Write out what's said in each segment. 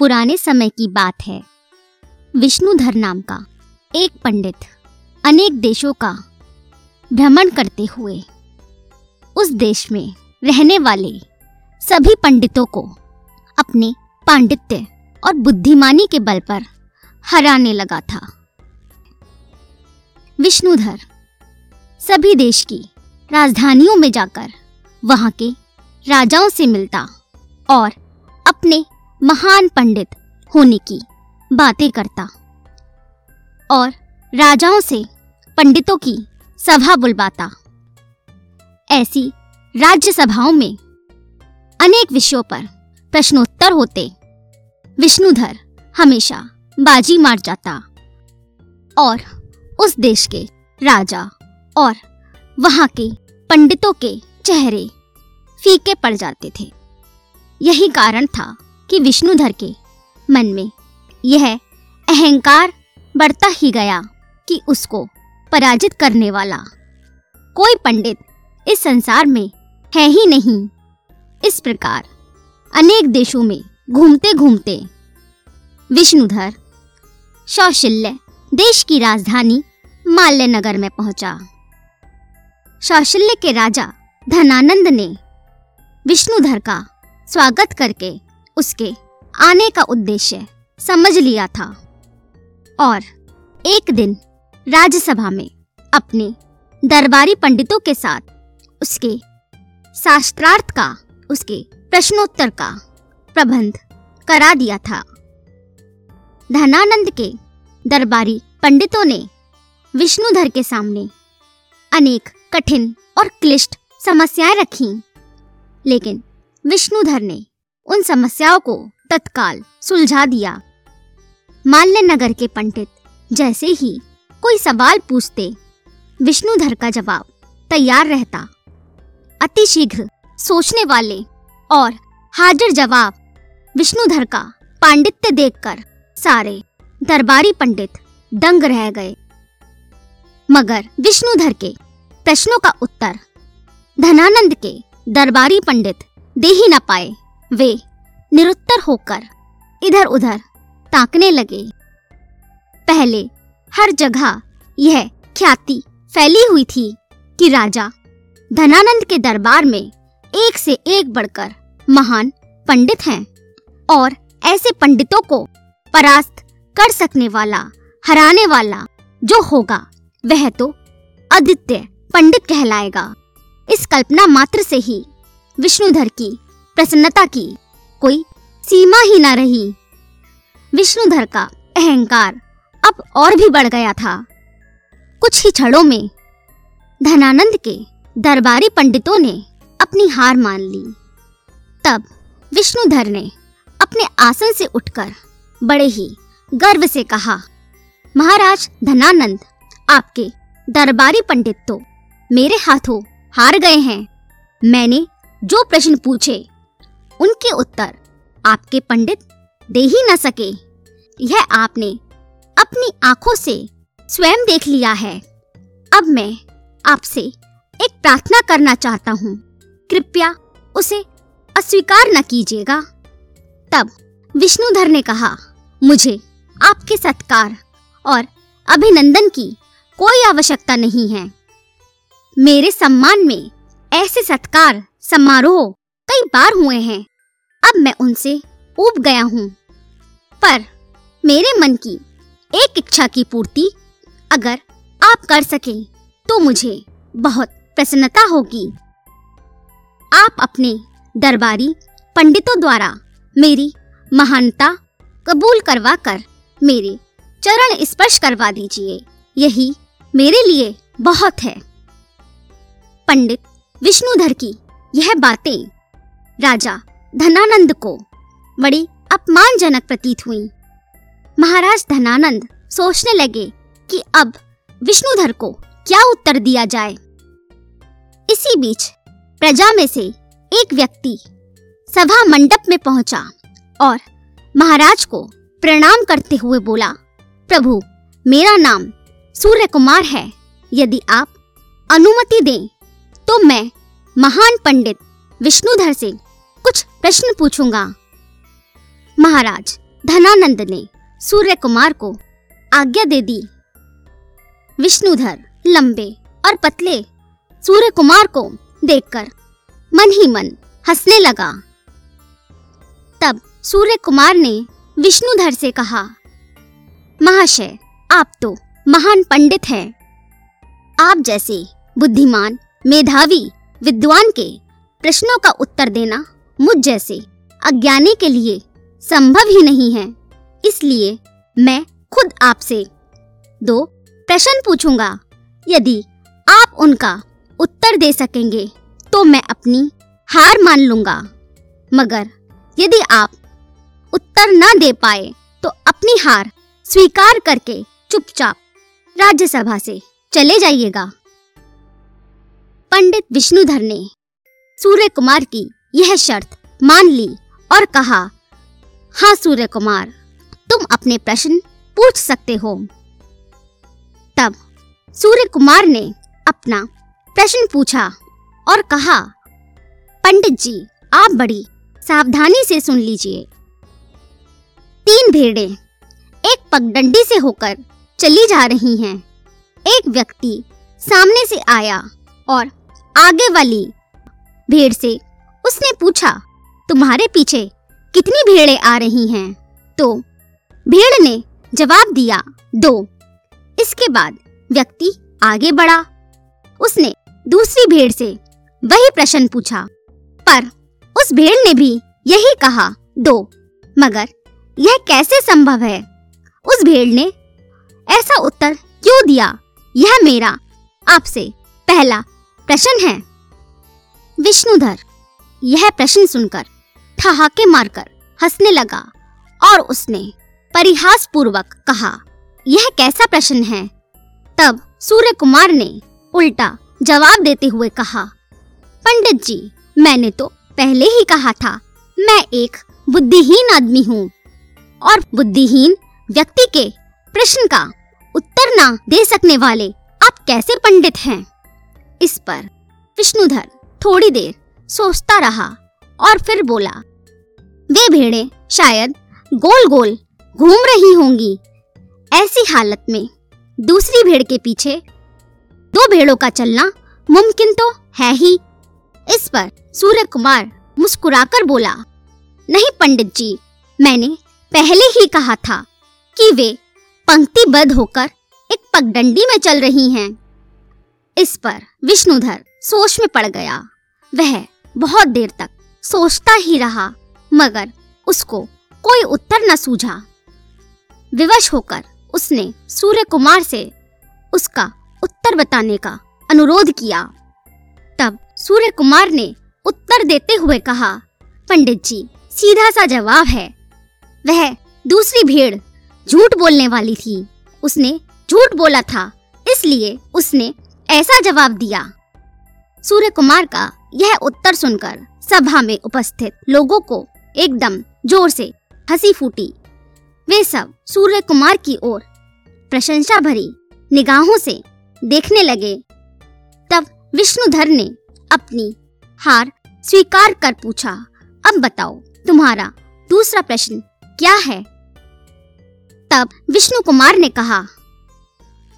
पुराने समय की बात है। विष्णुधर नाम का एक पंडित अनेक देशों का भ्रमण करते हुए उस देश में रहने वाले सभी पंडितों को अपने पांडित्य और बुद्धिमानी के बल पर हराने लगा था। विष्णुधर सभी देश की राजधानियों में जाकर वहाँ के राजाओं से मिलता और अपने महान पंडित होने की बातें करता और राजाओं से पंडितों की सभा बुलवाता। ऐसी राज्य सभाओं में अनेक विषयों पर प्रश्नोत्तर होते। विष्णुधर हमेशा बाजी मार जाता और उस देश के राजा और वहाँ के पंडितों के चेहरे फीके पड़ जाते थे। यही कारण था कि विष्णुधर के मन में। यह अहंकार बढ़ता ही गया कि उसको पराजित करने वाला कोई पंडित इस संसार में है ही नहीं। इस प्रकार अनेक देशों में घूमते घूमते विष्णुधर शौशल्य देश की राजधानी माल्य नगर में पहुँचा। शौशल्य के राजा धनानंद ने विष्णुधर का स्वागत करके उसके आने का उद्देश्य समझ लिया था। और एक दिन राज्यसभा में अपने दरबारी पंडितों के साथ उसके शास्त्रार्थ का, उसके प्रश्नोत्तर का प्रबंध करा दिया था। धनानंद के दरबारी पंडितों ने विष्णुधर के सामने अनेक कठिन और क्लिष्ट समस्याएँ रखी, लेकिन विष्णुधर ने उन समस्याओं को तत्काल सुलझा दिया। माल्य नगर के पंडित जैसे ही कोई सवाल पूछते, विष्णुधर का जवाब तैयार रहता। अति शीघ्र सोचने वाले और हाजिर जवाब विष्णुधर का पांडित्य देखकर सारे दरबारी पंडित दंग रह गए। मगर विष्णुधर के प्रश्नों का उत्तर धनानंद के दरबारी पंडित दे ही न पाए। वे निरुत्तर होकर इधर उधर ताकने लगे। पहले हर जगह यह ख्याति फैली हुई थी कि राजा धनानंद के दरबार में एक से एक बढ़कर महान पंडित हैं और ऐसे पंडितों को परास्त कर सकने वाला, हराने वाला जो होगा, वह तो आदित्य पंडित कहलाएगा। इस कल्पना मात्र से ही विष्णुधर की प्रसन्नता की। कोई सीमा ही न रही। विष्णुधर का अहंकार अब और भी बढ़ गया था। कुछ ही क्षणों में धनानंद के दरबारी पंडितों ने अपनी हार मान ली। तब विष्णुधर ने अपने आसन से उठकर बड़े ही गर्व से कहा, महाराज धनानंद, आपके दरबारी पंडित तो मेरे हाथों हार गए हैं। मैंने जो प्रश्न पूछे उनके उत्तर, आपके पंडित दे ही न सके। यह आपने अपनी आँखों से स्वयं देख लिया है। अब मैं आपसे एक प्रार्थना करना चाहता हूँ। कृपया उसे अस्वीकार न कीजिएगा। तब विष्णुधर ने कहा, मुझे आपके सत्कार और अभिनंदन की कोई आवश्यकता नहीं है। मेरे सम्मान में ऐसे सत्कार समारोह कई बार हुए हैं। अब मैं उनसे ऊब गया हूँ। पर मेरे मन की एक इच्छा की पूर्ति अगर आप कर सके तो मुझे बहुत प्रसन्नता होगी। आप अपने दरबारी पंडितों द्वारा मेरी महानता कबूल करवा कर मेरे चरण स्पर्श करवा दीजिए। यही मेरे लिए बहुत है। पंडित विष्णुधर की यह बातें राजा धनानंद को। बड़ी अपमानजनक प्रतीत हुई। महाराज धनानंद सोचने लगे कि अब विष्णुधर को क्या उत्तर दिया जाए। इसी बीच प्रजा में से एक व्यक्ति सभा मंडप में पहुँचा और महाराज को प्रणाम करते हुए बोला, प्रभु, मेरा नाम सूर्य कुमार है। यदि आप अनुमति दें तो मैं महान पंडित विष्णुधर से कुछ प्रश्न पूछूँगा। महाराज धनानंद ने सूर्य कुमार को आज्ञा दे दी। विष्णुधर लंबे और पतले सूर्य कुमार को देखकर मन ही मन हंसने लगा। तब सूर्य कुमार ने विष्णुधर से कहा, महाशय, आप तो महान पंडित हैं। आप जैसे बुद्धिमान, मेधावी, विद्वान के प्रश्नों का उत्तर देना मुझ जैसे अज्ञानी के लिए संभव ही नहीं है। इसलिए मैं खुद आपसे दो प्रश्न पूछूँगा। यदि आप उनका उत्तर दे सकेंगे तो मैं अपनी हार मान लूँगा। मगर यदि आप उत्तर न दे पाए तो अपनी हार स्वीकार करके चुपचाप राज्यसभा से चले जाइएगा। पंडित विष्णुधर ने सूर्य कुमार की यह शर्त मान ली और कहा हाँ सूर्य कुमार तुम अपने प्रश्न पूछ सकते हो तब सूर्य कुमार ने अपना प्रश्न पूछा और कहा, पंडित जी, आप बड़ी सावधानी से सुन लीजिए तीन भेड़े एक पगडंडी से होकर चली जा रही हैं। एक व्यक्ति सामने से आया और आगे वाली भेड़ से उसने पूछा, तुम्हारे पीछे कितनी भेड़ें आ रही हैं? तो भेड़ ने जवाब दिया, दो। इसके बाद व्यक्ति आगे बढ़ा। उसने दूसरी भेड़ से वही प्रश्न पूछा, पर उस भेड़ ने भी यही कहा, दो। मगर यह कैसे संभव है? उस भेड़ ने ऐसा उत्तर क्यों दिया? यह मेरा आपसे पहला प्रश्न है। विष्णुधर यह प्रश्न सुनकर ठहाके मारकर हंसने लगा और उसने परिहास पूर्वक कहा, यह कैसा प्रश्न है? तब सूर्य कुमार ने उल्टा जवाब देते हुए कहा, पंडित जी, मैंने तो पहले ही कहा था, मैं एक बुद्धिहीन आदमी हूँ और बुद्धिहीन व्यक्ति के प्रश्न का उत्तर ना दे सकने वाले आप कैसे पंडित हैं? इस पर विष्णुधर थोड़ी देर सोचता रहा और फिर बोला, वे भेड़े शायद गोल गोल घूम रही होंगी। ऐसी हालत में दूसरी भेड़ के पीछे दो भेड़ों का चलना मुमकिन तो है ही। इस पर सूर्य कुमार मुस्कुराकर बोला, नहीं पंडित जी, मैंने पहले ही कहा था कि वे पंक्तिबद्ध होकर एक पगडंडी में चल रही हैं। इस पर विष्णुधर सोच में पड़ गया। वह बहुत देर तक सोचता ही रहा, मगर उसको कोई उत्तर न सूझा। विवश होकर उसने सूर्य कुमार से उसका उत्तर बताने का अनुरोध किया। तब सूर्य कुमार ने उत्तर देते हुए कहा, पंडित जी, सीधा सा जवाब है। वह दूसरी भेड़ झूठ बोलने वाली थी। उसने झूठ बोला था, इसलिए उसने ऐसा जवाब दिया। सूर्य कुमार का यह उत्तर सुनकर सभा में उपस्थित लोगों को एकदम ज़ोर से हँसी फूटी। वे सब सूर्य कुमार की ओर प्रशंसा भरी निगाहों से देखने लगे। तब विष्णुधर ने अपनी हार स्वीकार कर पूछा, अब बताओ, तुम्हारा दूसरा प्रश्न क्या है? तब विष्णु कुमार ने कहा,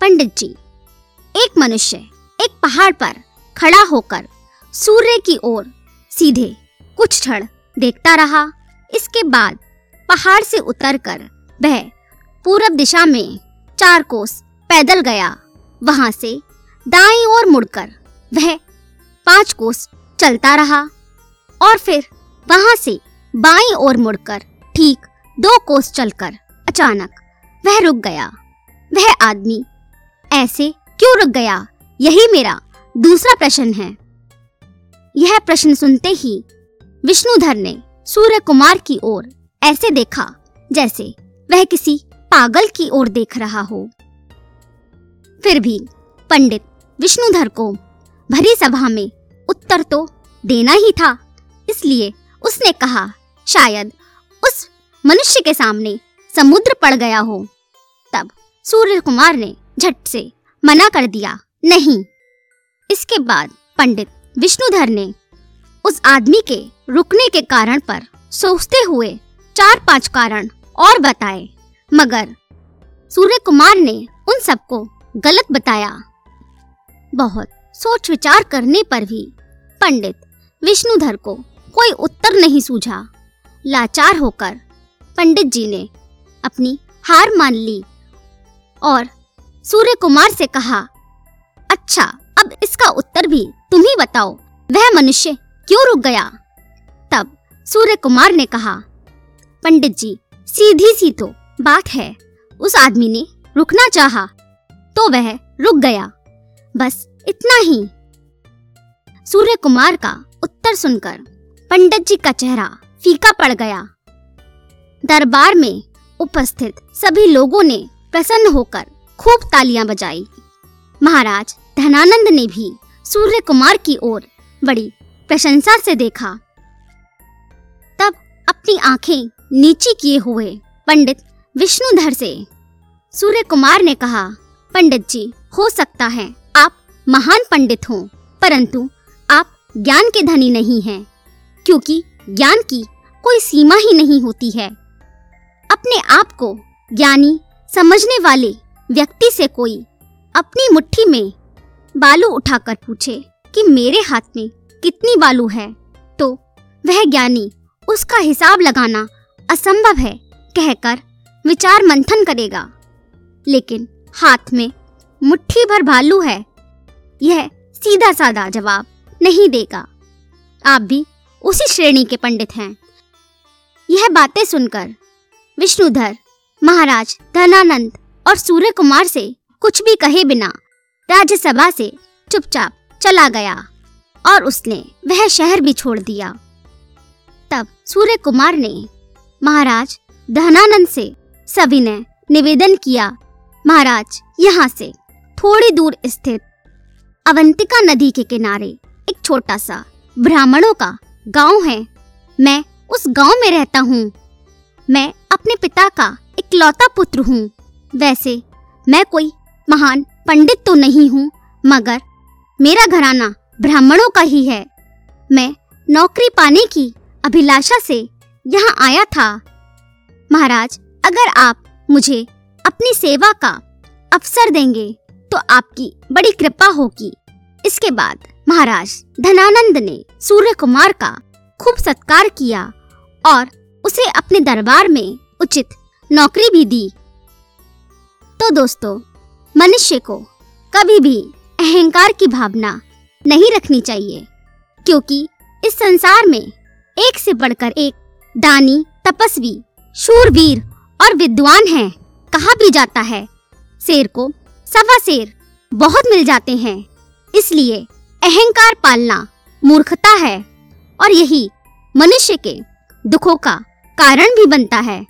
पंडित जी, एक मनुष्य एक पहाड़ पर खड़ा होकर सूर्य की ओर सीधे कुछ क्षण देखता रहा। इसके बाद पहाड़ से उतरकर वह पूरब दिशा में चार कोस पैदल गया। वहाँ से दाईं ओर मुड़कर वह पाँच कोस चलता रहा और फिर वहाँ से बाईं ओर मुड़कर ठीक दो कोस चलकर अचानक वह रुक गया। वह आदमी, ऐसे क्यों रुक गया? यही मेरा दूसरा प्रश्न है। यह प्रश्न सुनते ही विष्णुधर ने सूर्य कुमार की ओर ऐसे देखा, जैसे वह किसी पागल की ओर देख रहा हो। फिर भी पंडित विष्णुधर को भरी सभा में उत्तर तो देना ही था, इसलिए उसने कहा, शायद उस मनुष्य के सामने समुद्र पड़ गया हो। तब सूर्य कुमार ने झट से मना कर दिया, नहीं इसके बाद पंडित विष्णुधर ने उस आदमी के रुकने के कारण पर सोचते हुए चार पाँच कारण और बताए। मगर सूर्य कुमार ने उन सबको गलत बताया। बहुत सोच विचार करने पर भी पंडित विष्णुधर को कोई उत्तर नहीं सूझा। लाचार होकर पंडित जी ने अपनी हार मान ली और सूर्य कुमार से कहा अच्छा अब इसका उत्तर भी तुम ही बताओ। वह मनुष्य क्यों रुक गया? तब सूर्य कुमार ने कहा, पंडित जी, सीधी सी तो बात है। उस आदमी ने रुकना चाहा तो वह रुक गया। बस इतना ही। सूर्य कुमार का उत्तर सुनकर पंडित जी का चेहरा फीका पड़ गया। दरबार में उपस्थित सभी लोगों ने प्रसन्न होकर खूब तालियाँ बजाई। महाराज धनानंद ने भी सूर्य कुमार की ओर बड़ी प्रशंसा से देखा। तब अपनी आँखें नीची किए हुए पंडित विष्णुधर से सूर्य कुमार ने कहा, पंडित जी, हो सकता है आप महान पंडित हो, परंतु आप ज्ञान के धनी नहीं हैं, क्योंकि ज्ञान की कोई सीमा ही नहीं होती है। अपने आप को ज्ञानी समझने वाले व्यक्ति से कोई अपनी मुट्ठी में बालू उठाकर पूछे कि मेरे हाथ में कितनी बालू है? तो वह ज्ञानी, उसका हिसाब लगाना असंभव है, कहकर विचार मंथन करेगा। लेकिन हाथ में मुट्ठी भर भालू है, यह सीधा साधा जवाब नहीं देगा। आप भी उसी श्रेणी के पंडित हैं। यह बातें सुनकर विष्णुधर, महाराज धनानंद और सूर्य कुमार से कुछ भी कहे बिना राज्यसभा से चुपचाप चला गया और उसने वह शहर भी छोड़ दिया। तब सूर्य कुमार ने महाराज धनानंद से सविनय निवेदन किया, महाराज, यहाँ से थोड़ी दूर स्थित अवंतिका नदी के किनारे एक छोटा सा ब्राह्मणों का गाँव है। मैं उस गाँव में रहता हूँ। मैं अपने पिता का इकलौता पुत्र हूँ। वैसे मैं कोई महान पंडित तो नहीं हूँ, मगर मेरा घराना ब्राह्मणों का ही है। मैं नौकरी पाने की अभिलाषा से यहाँ आया था। महाराज, अगर आप मुझे अपनी सेवा का अवसर देंगे तो आपकी बड़ी कृपा होगी। इसके बाद महाराज धनानंद ने सूर्य कुमार का खूब सत्कार किया और उसे अपने दरबार में उचित नौकरी भी दी। तो दोस्तों मनुष्य को कभी भी अहंकार की भावना नहीं रखनी चाहिए, क्योंकि इस संसार में एक से बढ़कर एक दानी, तपस्वी, शूरवीर और विद्वान हैं, कहा भी जाता है। शेर को सवा शेर बहुत मिल जाते हैं, इसलिए अहंकार पालना मूर्खता है, और यही मनुष्य के दुखों का कारण भी बनता है।